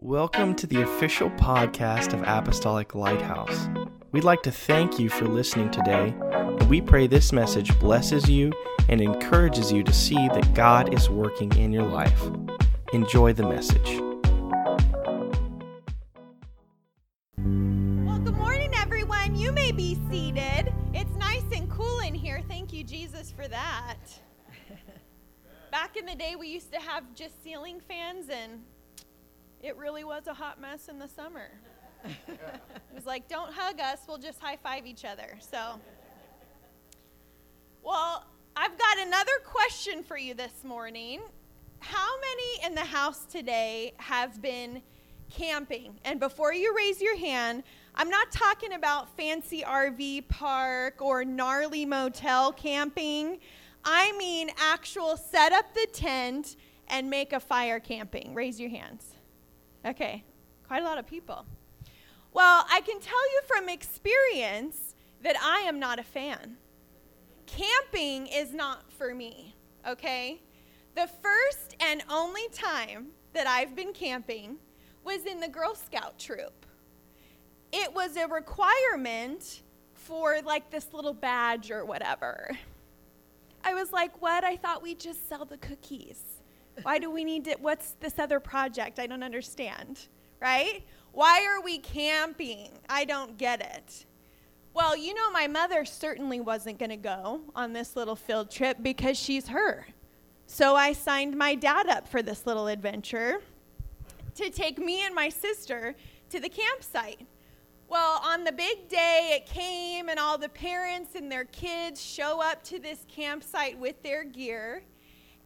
Welcome to the official podcast of Apostolic Lighthouse. We'd like to thank you for listening today, and we pray this message blesses you and encourages you to see that God is working in your life. Enjoy the message. Well, good morning, everyone. You may be seated. It's nice and cool in here. Thank you, Jesus, for that. Back in the day, we used to have just ceiling fans, and it really was a hot mess in the summer. it was like, don't hug us, we'll just high five each other. So, well, I've got another question for you this morning. How many in the house today have been camping? And before you raise your hand, I'm not talking about fancy RV park or gnarly motel camping. I mean actual set up the tent and make a fire camping. Raise your hands. Okay, quite a lot of people. Well, I can tell you from experience that I am not a fan. Camping is not for me, okay? The first and only time that I've been camping was in the Girl Scout troop. It was a requirement for like this little badge or whatever. I was like, what? I thought we'd just sell the cookies. Why do we need to? What's this other project? I don't understand, right? Why are we camping? I don't get it. Well, you know, my mother certainly wasn't going to go on this little field trip because she's her. So I signed my dad up for this little adventure to take me and my sister to the campsite. Well, on the big day, it came, and all the parents and their kids show up to this campsite with their gear.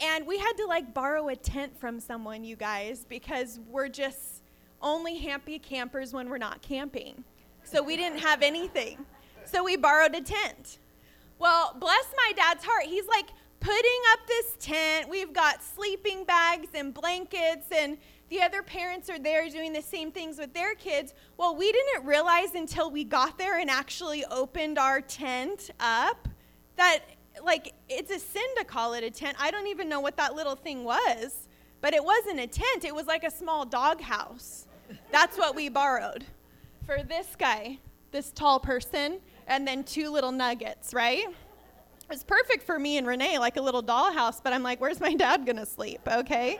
And we had to like borrow a tent from someone, you guys, because we're just only happy campers when we're not camping. So we didn't have anything. So we borrowed a tent. Well, bless my dad's heart. He's like putting up this tent. We've got sleeping bags and blankets, and the other parents are there doing the same things with their kids. Well, we didn't realize until we got there and actually opened our tent up that like it's a sin to call it a tent. I don't even know what that little thing was, but it wasn't a tent. It was like a small doghouse. That's what we borrowed for this guy, this tall person, and then two little nuggets, right? It was perfect for me and Renee, like a little dollhouse, but I'm like, where's my dad gonna sleep? Okay.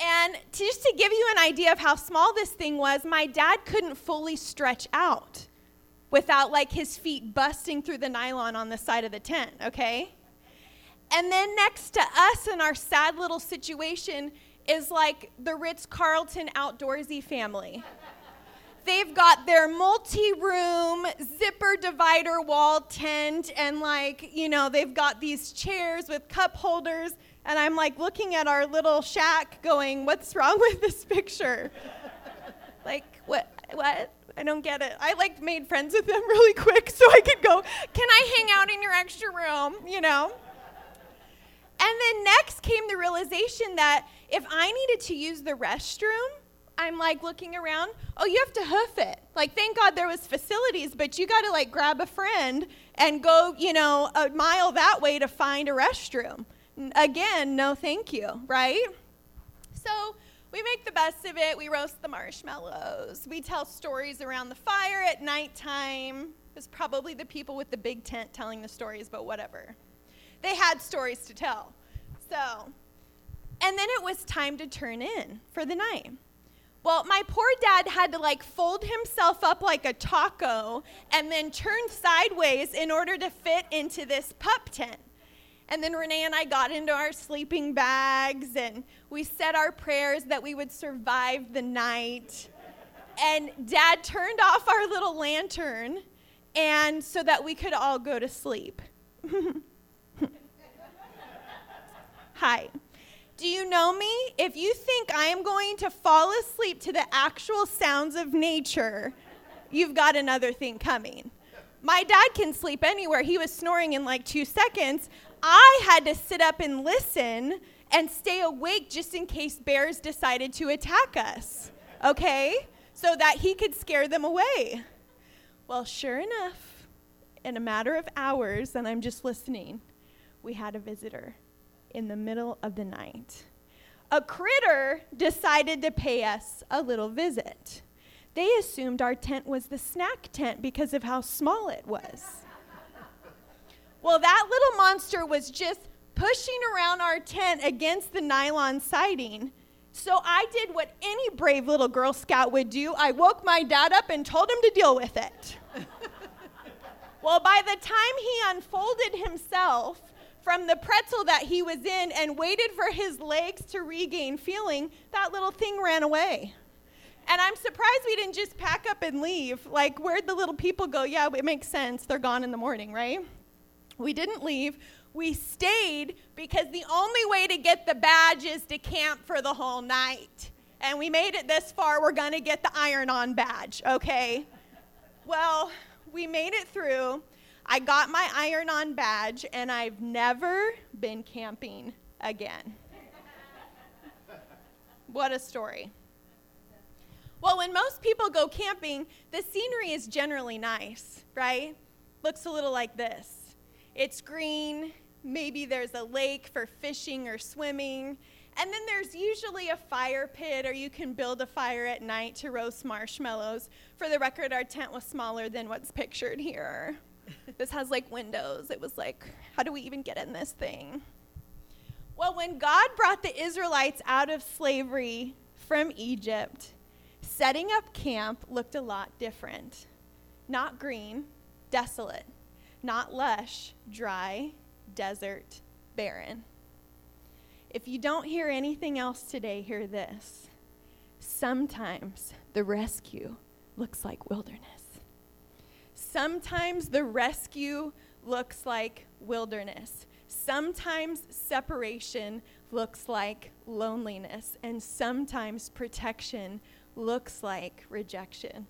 And to, just to give you an idea of how small this thing was, my dad couldn't fully stretch out without like his feet busting through the nylon on the side of the tent, okay? And then next to us in our sad little situation is like the Ritz Carlton outdoorsy family. They've got their multi room zipper divider wall tent, and like, you know, they've got these chairs with cup holders. And I'm like looking at our little shack going, what's wrong with this picture? like, what? What? I don't get it. I like made friends with them really quick so I could go, can I hang out in your extra room? You know? And then next came the realization that if I needed to use the restroom, I'm like looking around, oh, you have to hoof it. Like, thank God there was facilities, but you got to like grab a friend and go, you know, a mile that way to find a restroom. Again, no thank you, right? So we make the best of it. We roast the marshmallows. We tell stories around the fire at nighttime. It's probably the people with the big tent telling the stories, but whatever. They had stories to tell. So, and then it was time to turn in for the night. Well, my poor dad had to like fold himself up like a taco and then turn sideways in order to fit into this pup tent. And then Renee and I got into our sleeping bags and we said our prayers that we would survive the night. And dad turned off our little lantern and so that we could all go to sleep. Hi. Do you know me? If you think I am going to fall asleep to the actual sounds of nature, you've got another thing coming. My dad can sleep anywhere. He was snoring in like two seconds. I had to sit up and listen and stay awake just in case bears decided to attack us, okay? So that he could scare them away. Well, sure enough, in a matter of hours, and I'm just listening, we had a visitor in the middle of the night. a critter decided to pay us a little visit. They assumed our tent was the snack tent because of how small it was. Well, that little monster was just pushing around our tent against the nylon siding. So I did what any brave little Girl Scout would do. I woke my dad up and told him to deal with it. well, by the time he unfolded himself, from the pretzel that he was in and waited for his legs to regain feeling, that little thing ran away. And I'm surprised we didn't just pack up and leave. Like, where'd the little people go? Yeah, it makes sense. They're gone in the morning, right? We didn't leave. We stayed because the only way to get the badge is to camp for the whole night. And we made it this far. We're going to get the iron on badge, okay? Well, we made it through. I got my iron on badge, and I've never been camping again. what a story. Well, when most people go camping, the scenery is generally nice, right? Looks a little like this it's green, maybe there's a lake for fishing or swimming. And then there's usually a fire pit, or you can build a fire at night to roast marshmallows. For the record, our tent was smaller than what's pictured here this has like windows. It was like, how do we even get in this thing? Well, when God brought the Israelites out of slavery from Egypt, setting up camp looked a lot different. Not green, desolate. Not lush, dry, desert, barren. If you don't hear anything else today, hear this. Sometimes the rescue looks like wilderness. Sometimes the rescue looks like wilderness. Sometimes separation looks like loneliness. And sometimes protection looks like rejection.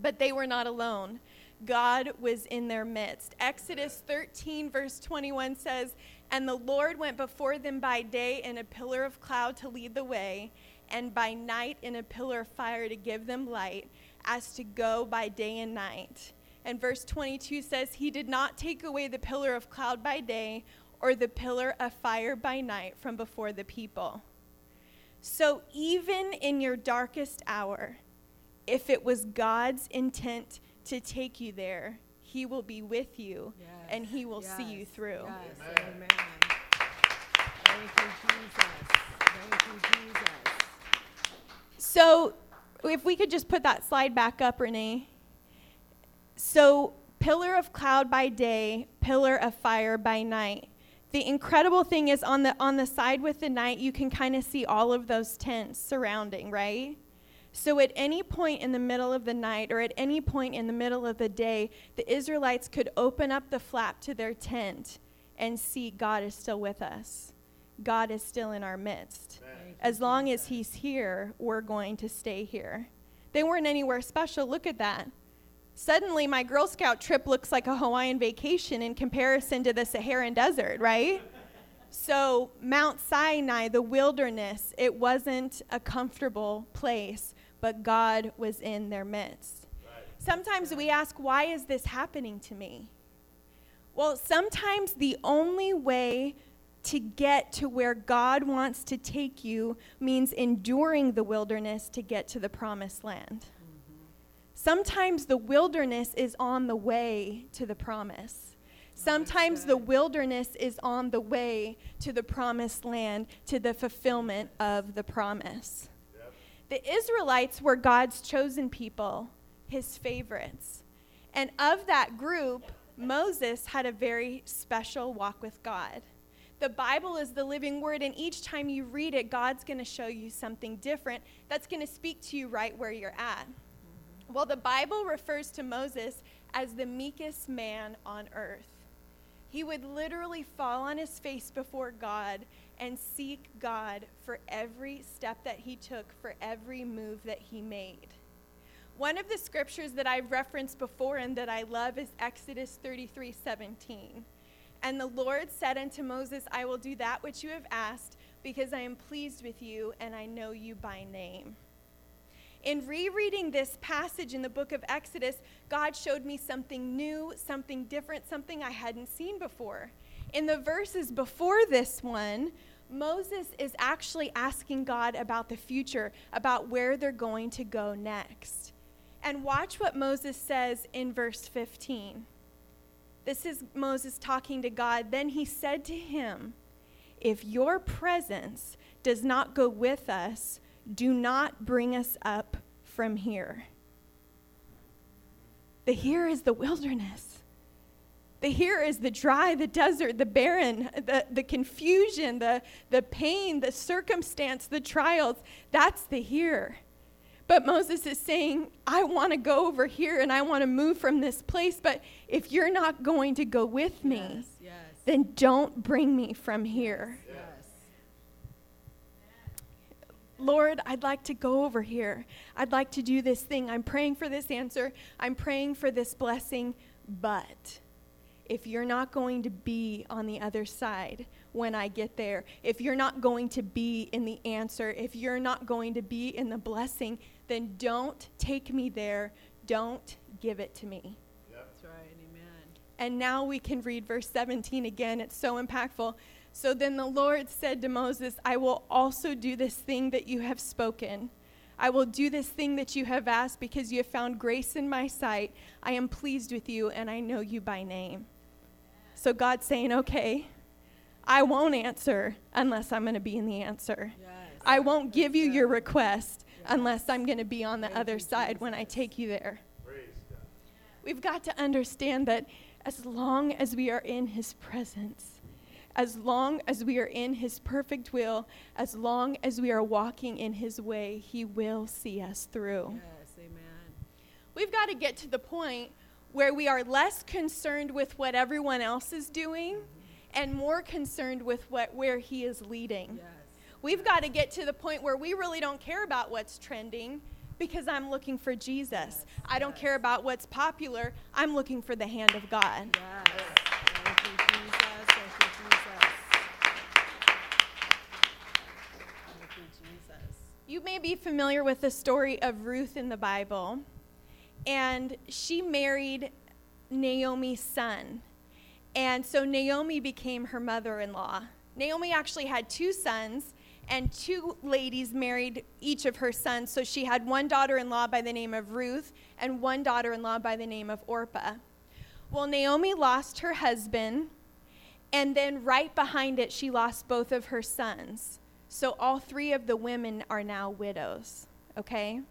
But they were not alone. God was in their midst. Exodus 13, verse 21 says, And the Lord went before them by day in a pillar of cloud to lead the way, and by night in a pillar of fire to give them light as to go by day and night. And verse 22 says, He did not take away the pillar of cloud by day or the pillar of fire by night from before the people. So even in your darkest hour, if it was God's intent to take you there, He will be with you yes. and He will yes. see you through. Yes. Amen. Amen. Thank you, Jesus. Thank you, Jesus. So if we could just put that slide back up, Renee. So, pillar of cloud by day, pillar of fire by night. The incredible thing is on the on the side with the night, you can kind of see all of those tents surrounding, right? So at any point in the middle of the night or at any point in the middle of the day, the Israelites could open up the flap to their tent and see God is still with us. God is still in our midst. As long as He's here, we're going to stay here. They weren't anywhere special. Look at that. Suddenly, my Girl Scout trip looks like a Hawaiian vacation in comparison to the Saharan desert, right? So, Mount Sinai, the wilderness, it wasn't a comfortable place, but God was in their midst. Sometimes we ask, why is this happening to me? Well, sometimes the only way to get to where God wants to take you means enduring the wilderness to get to the promised land. Sometimes the wilderness is on the way to the promise. Sometimes the wilderness is on the way to the promised land, to the fulfillment of the promise. The Israelites were God's chosen people, his favorites. And of that group, Moses had a very special walk with God. The Bible is the living word, and each time you read it, God's going to show you something different that's going to speak to you right where you're at. Well, the Bible refers to Moses as the meekest man on earth. He would literally fall on his face before God and seek God for every step that he took, for every move that he made. One of the scriptures that I've referenced before and that I love is Exodus 33 17. And the Lord said unto Moses, I will do that which you have asked, because I am pleased with you, and I know you by name. In rereading this passage in the book of Exodus, God showed me something new, something different, something I hadn't seen before. In the verses before this one, Moses is actually asking God about the future, about where they're going to go next. And watch what Moses says in verse 15. This is Moses talking to God. Then he said to him, If your presence does not go with us, do not bring us up from here. The here is the wilderness. The here is the dry, the desert, the barren, the, the confusion, the, the pain, the circumstance, the trials. That's the here. But Moses is saying, I want to go over here and I want to move from this place. But if you're not going to go with me, yes, yes. then don't bring me from here. Yes. Lord, I'd like to go over here. I'd like to do this thing. I'm praying for this answer. I'm praying for this blessing. But if you're not going to be on the other side when I get there, if you're not going to be in the answer, if you're not going to be in the blessing, then don't take me there. Don't give it to me. Yep. That's right. Amen. And now we can read verse 17 again. It's so impactful. So then the Lord said to Moses, I will also do this thing that you have spoken. I will do this thing that you have asked because you have found grace in my sight. I am pleased with you and I know you by name. So God's saying, okay, I won't answer unless I'm going to be in the answer. Yes. I won't give you your request yes. unless I'm going to be on the Thank other side when I take you there. We've got to understand that as long as we are in his presence, as long as we are in His perfect will, as long as we are walking in His way, He will see us through. Yes, amen. We've got to get to the point where we are less concerned with what everyone else is doing and more concerned with what, where He is leading. Yes. We've yes. got to get to the point where we really don't care about what's trending because I'm looking for Jesus. Yes. I don't care about what's popular. I'm looking for the hand of God. You may be familiar with the story of Ruth in the Bible, and she married Naomi's son. And so Naomi became her mother in law. Naomi actually had two sons, and two ladies married each of her sons. So she had one daughter in law by the name of Ruth and one daughter in law by the name of Orpah. Well, Naomi lost her husband, and then right behind it, she lost both of her sons. So all three of the women are now widows, okay?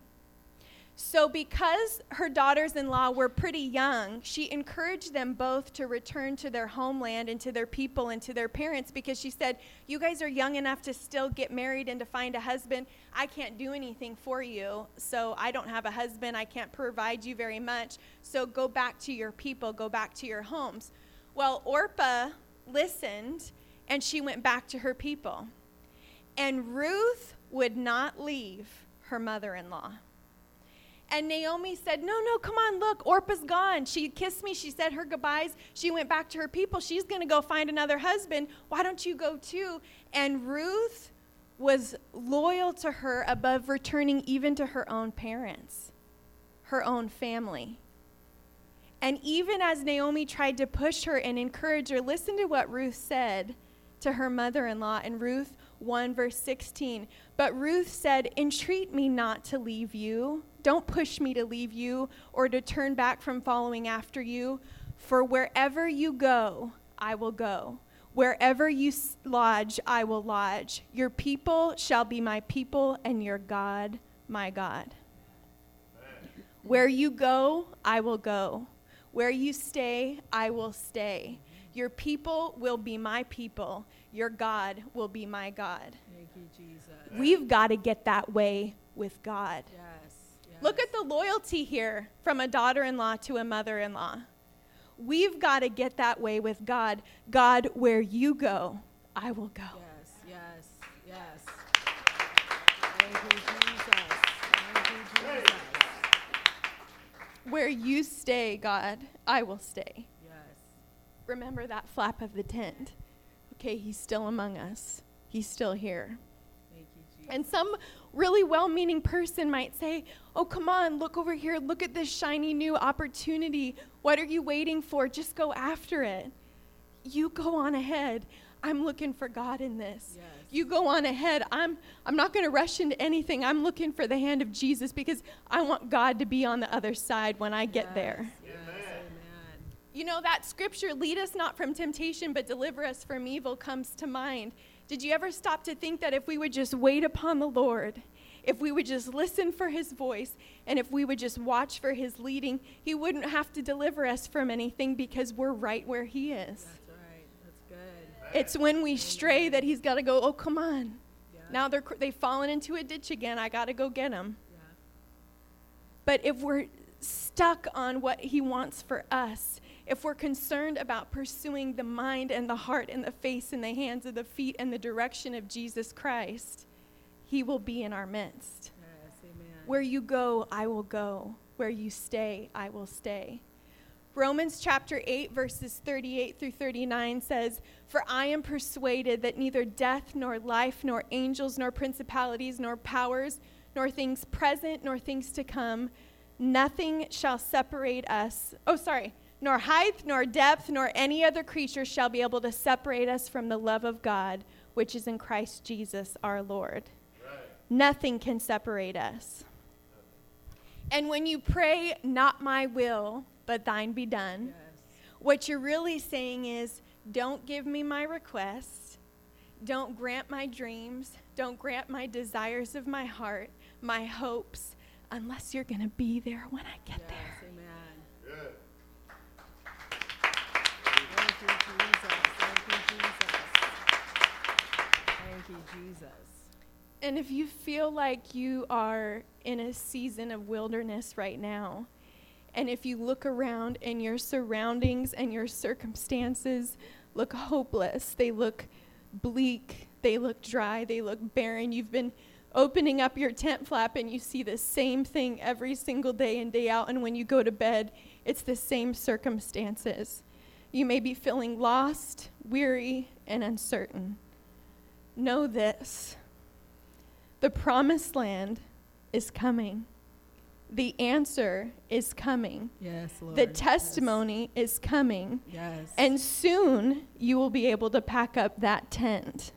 So, because her daughters in law were pretty young, she encouraged them both to return to their homeland and to their people and to their parents because she said, You guys are young enough to still get married and to find a husband. I can't do anything for you. So, I don't have a husband. I can't provide you very much. So, go back to your people, go back to your homes. Well, Orpah listened and she went back to her people. And Ruth would not leave her mother in law. And Naomi said, No, no, come on, look, Orpah's gone. She kissed me. She said her goodbyes. She went back to her people. She's going to go find another husband. Why don't you go too? And Ruth was loyal to her above returning even to her own parents, her own family. And even as Naomi tried to push her and encourage her, listen to what Ruth said to her mother in law. And Ruth 1, verse 16. But Ruth said, Entreat me not to leave you. Don't push me to leave you or to turn back from following after you. For wherever you go, I will go. Wherever you lodge, I will lodge. Your people shall be my people, and your God, my God. Where you go, I will go. Where you stay, I will stay. Your people will be my people. Your God will be my God. Thank you, Jesus. We've got to get that way with God. Yes, yes. Look at the loyalty here from a daughter in law to a mother in law. We've got to get that way with God. God, where you go, I will go. Yes, yes, yes. Thank you, Jesus. Thank you, Jesus. Where you stay, God, I will stay. Remember that flap of the tent okay, he's still among us, he's still here. You, and some really well meaning person might say, Oh, come on, look over here, look at this shiny new opportunity. What are you waiting for? Just go after it. You go on ahead. I'm looking for God in this. Yes. You go on ahead. I'm I'm not going to rush into anything. I'm looking for the hand of Jesus because I want God to be on the other side when I get Yes, there. Yes. You know that scripture, lead us not from temptation, but deliver us from evil, comes to mind. Did you ever stop to think that if we would just wait upon the Lord, if we would just listen for his voice, and if we would just watch for his leading, he wouldn't have to deliver us from anything because we're right where he is. That's right. That's good. It's when we stray that he's got to go, oh, come on. Yeah. Now they're, they've fallen into a ditch again. I got to go get them. Yeah. But if we're stuck on what He wants for us, if we're concerned about pursuing the mind and the heart and the face and the hands and the feet and the direction of Jesus Christ, He will be in our midst. Yes. Amen. Where you go, I will go. Where you stay, I will stay. Romans chapter 8, verses 38 through 39 says, For I am persuaded that neither death, nor life, nor angels, nor principalities, nor powers, nor things present, nor things to come, nothing shall separate us. Oh, sorry. Nor height, nor depth, nor any other creature shall be able to separate us from the love of God, which is in Christ Jesus our Lord. Nothing can separate us. And when you pray, not my will, but thine be done, Yes. what you're really saying is, don't give me my requests, don't grant my dreams, don't grant my desires of my heart, my hopes, unless you're going to be there when I get Yes. there. Amen. Thank you, Jesus. Thank you, Jesus. Thank you, Jesus. And if you feel like you are in a season of wilderness right now, and if you look around and your surroundings and your circumstances look hopeless, they look bleak, they look dry, they look barren, you've been opening up your tent flap and you see the same thing every single day and day out, and when you go to bed, it's the same circumstances. You may be feeling lost, weary, and uncertain. Know this the promised land is coming. The answer is coming. Yes, Lord. The Yes. testimony is coming. Yes. And soon you will be able to pack up that tent.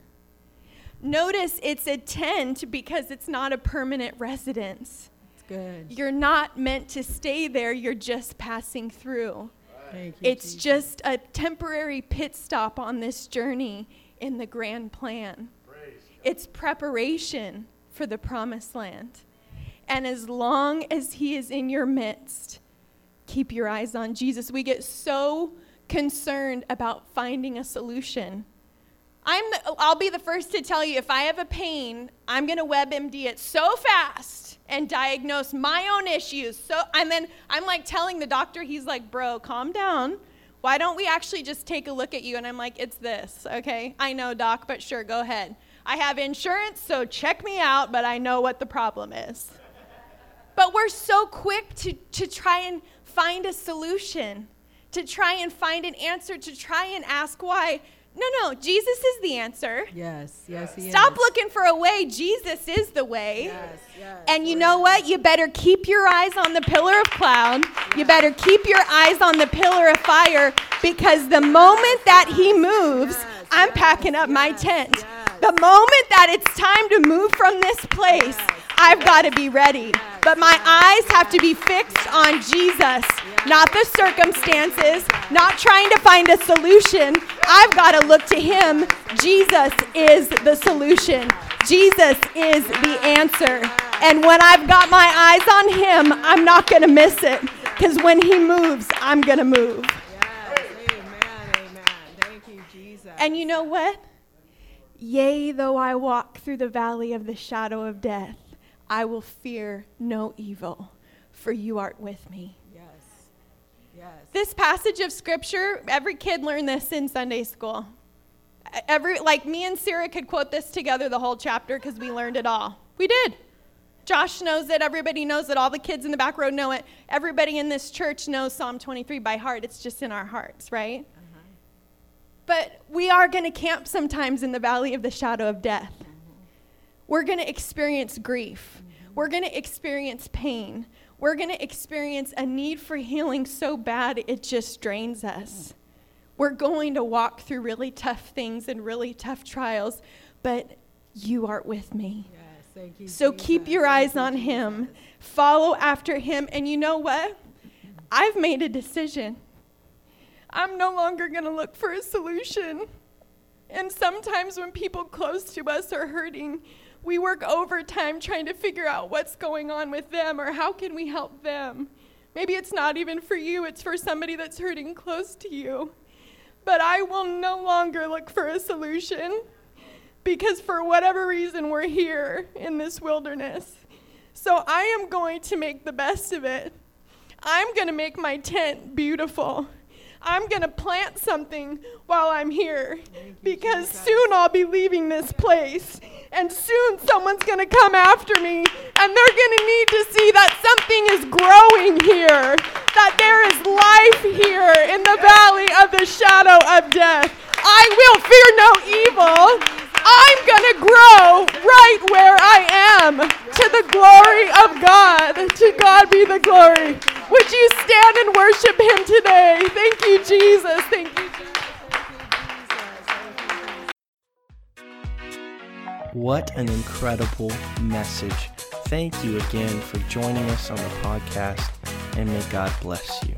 Notice it's a tent because it's not a permanent residence. it's good. You're not meant to stay there, you're just passing through. Thank you. It's Jesus. just a temporary pit stop on this journey in the grand plan. It's preparation for the promised land. And as long as He is in your midst, keep your eyes on Jesus. We get so concerned about finding a solution. I'm the, I'll be the first to tell you if I have a pain, I'm going to WebMD it so fast and diagnose my own issues. So and then I'm like telling the doctor he's like, "Bro, calm down. Why don't we actually just take a look at you?" And I'm like, "It's this, okay? I know, doc, but sure, go ahead. I have insurance, so check me out, but I know what the problem is." But we're so quick to, to try and find a solution, to try and find an answer, to try and ask why. No, no, Jesus is the answer. Yes. Yes, he Stop is. looking for a way. Jesus is the way. Yes. Yes. And you know what? You better keep your eyes on the pillar of cloud. You better keep your eyes on the pillar of fire because the moment that he moves, Yes, I'm yes, packing up my yes, tent. The moment that it's time to move from this place, I've got to be ready. But my eyes have to be fixed on Jesus, not the circumstances, not trying to find a solution. I've got to look to him. Jesus is the solution. Jesus is the answer. And when I've got my eyes on him, I'm not going to miss it because when he moves, I'm going to move. Yes. Amen. Amen. Thank you, Jesus. And you know what? Yea, though I walk through the valley of the shadow of death, I will fear no evil, for you art with me. yes. Yes. This passage of scripture, every kid learned this in Sunday school. Every like me and Sarah could quote this together the whole chapter because we learned it all. We did. Josh knows it. Everybody knows it. All the kids in the back row know it. Everybody in this church knows Psalm 23 by heart. It's just in our hearts, right? But we are going to camp sometimes in the valley of the shadow of death. We're going to experience grief. We're going to experience pain. We're going to experience a need for healing so bad it just drains us. We're going to walk through really tough things and really tough trials, but You are with me. Yes, thank you. So Jesus. keep your eyes you, on Jesus. him. Follow after him. And you know what? I've made a decision. I'm no longer going to look for a solution. And sometimes when people close to us are hurting, we work overtime trying to figure out what's going on with them or how can we help them. Maybe it's not even for you, it's for somebody that's hurting close to you. But I will no longer look for a solution because for whatever reason we're here in this wilderness. So I am going to make the best of it. I'm going to make my tent beautiful. I'm going to plant something while I'm here because soon I'll be leaving this place. And soon someone's going to come after me and they're going to need to see that something is growing here, that there is life here in the valley of the shadow of death. I will fear no evil. I'm going to grow right where I am to the glory of God. To God be the glory. Would you stand and worship Him today? Thank you, Jesus. Thank you, Jesus. What an incredible message. Thank you again for joining us on the podcast, and may God bless you.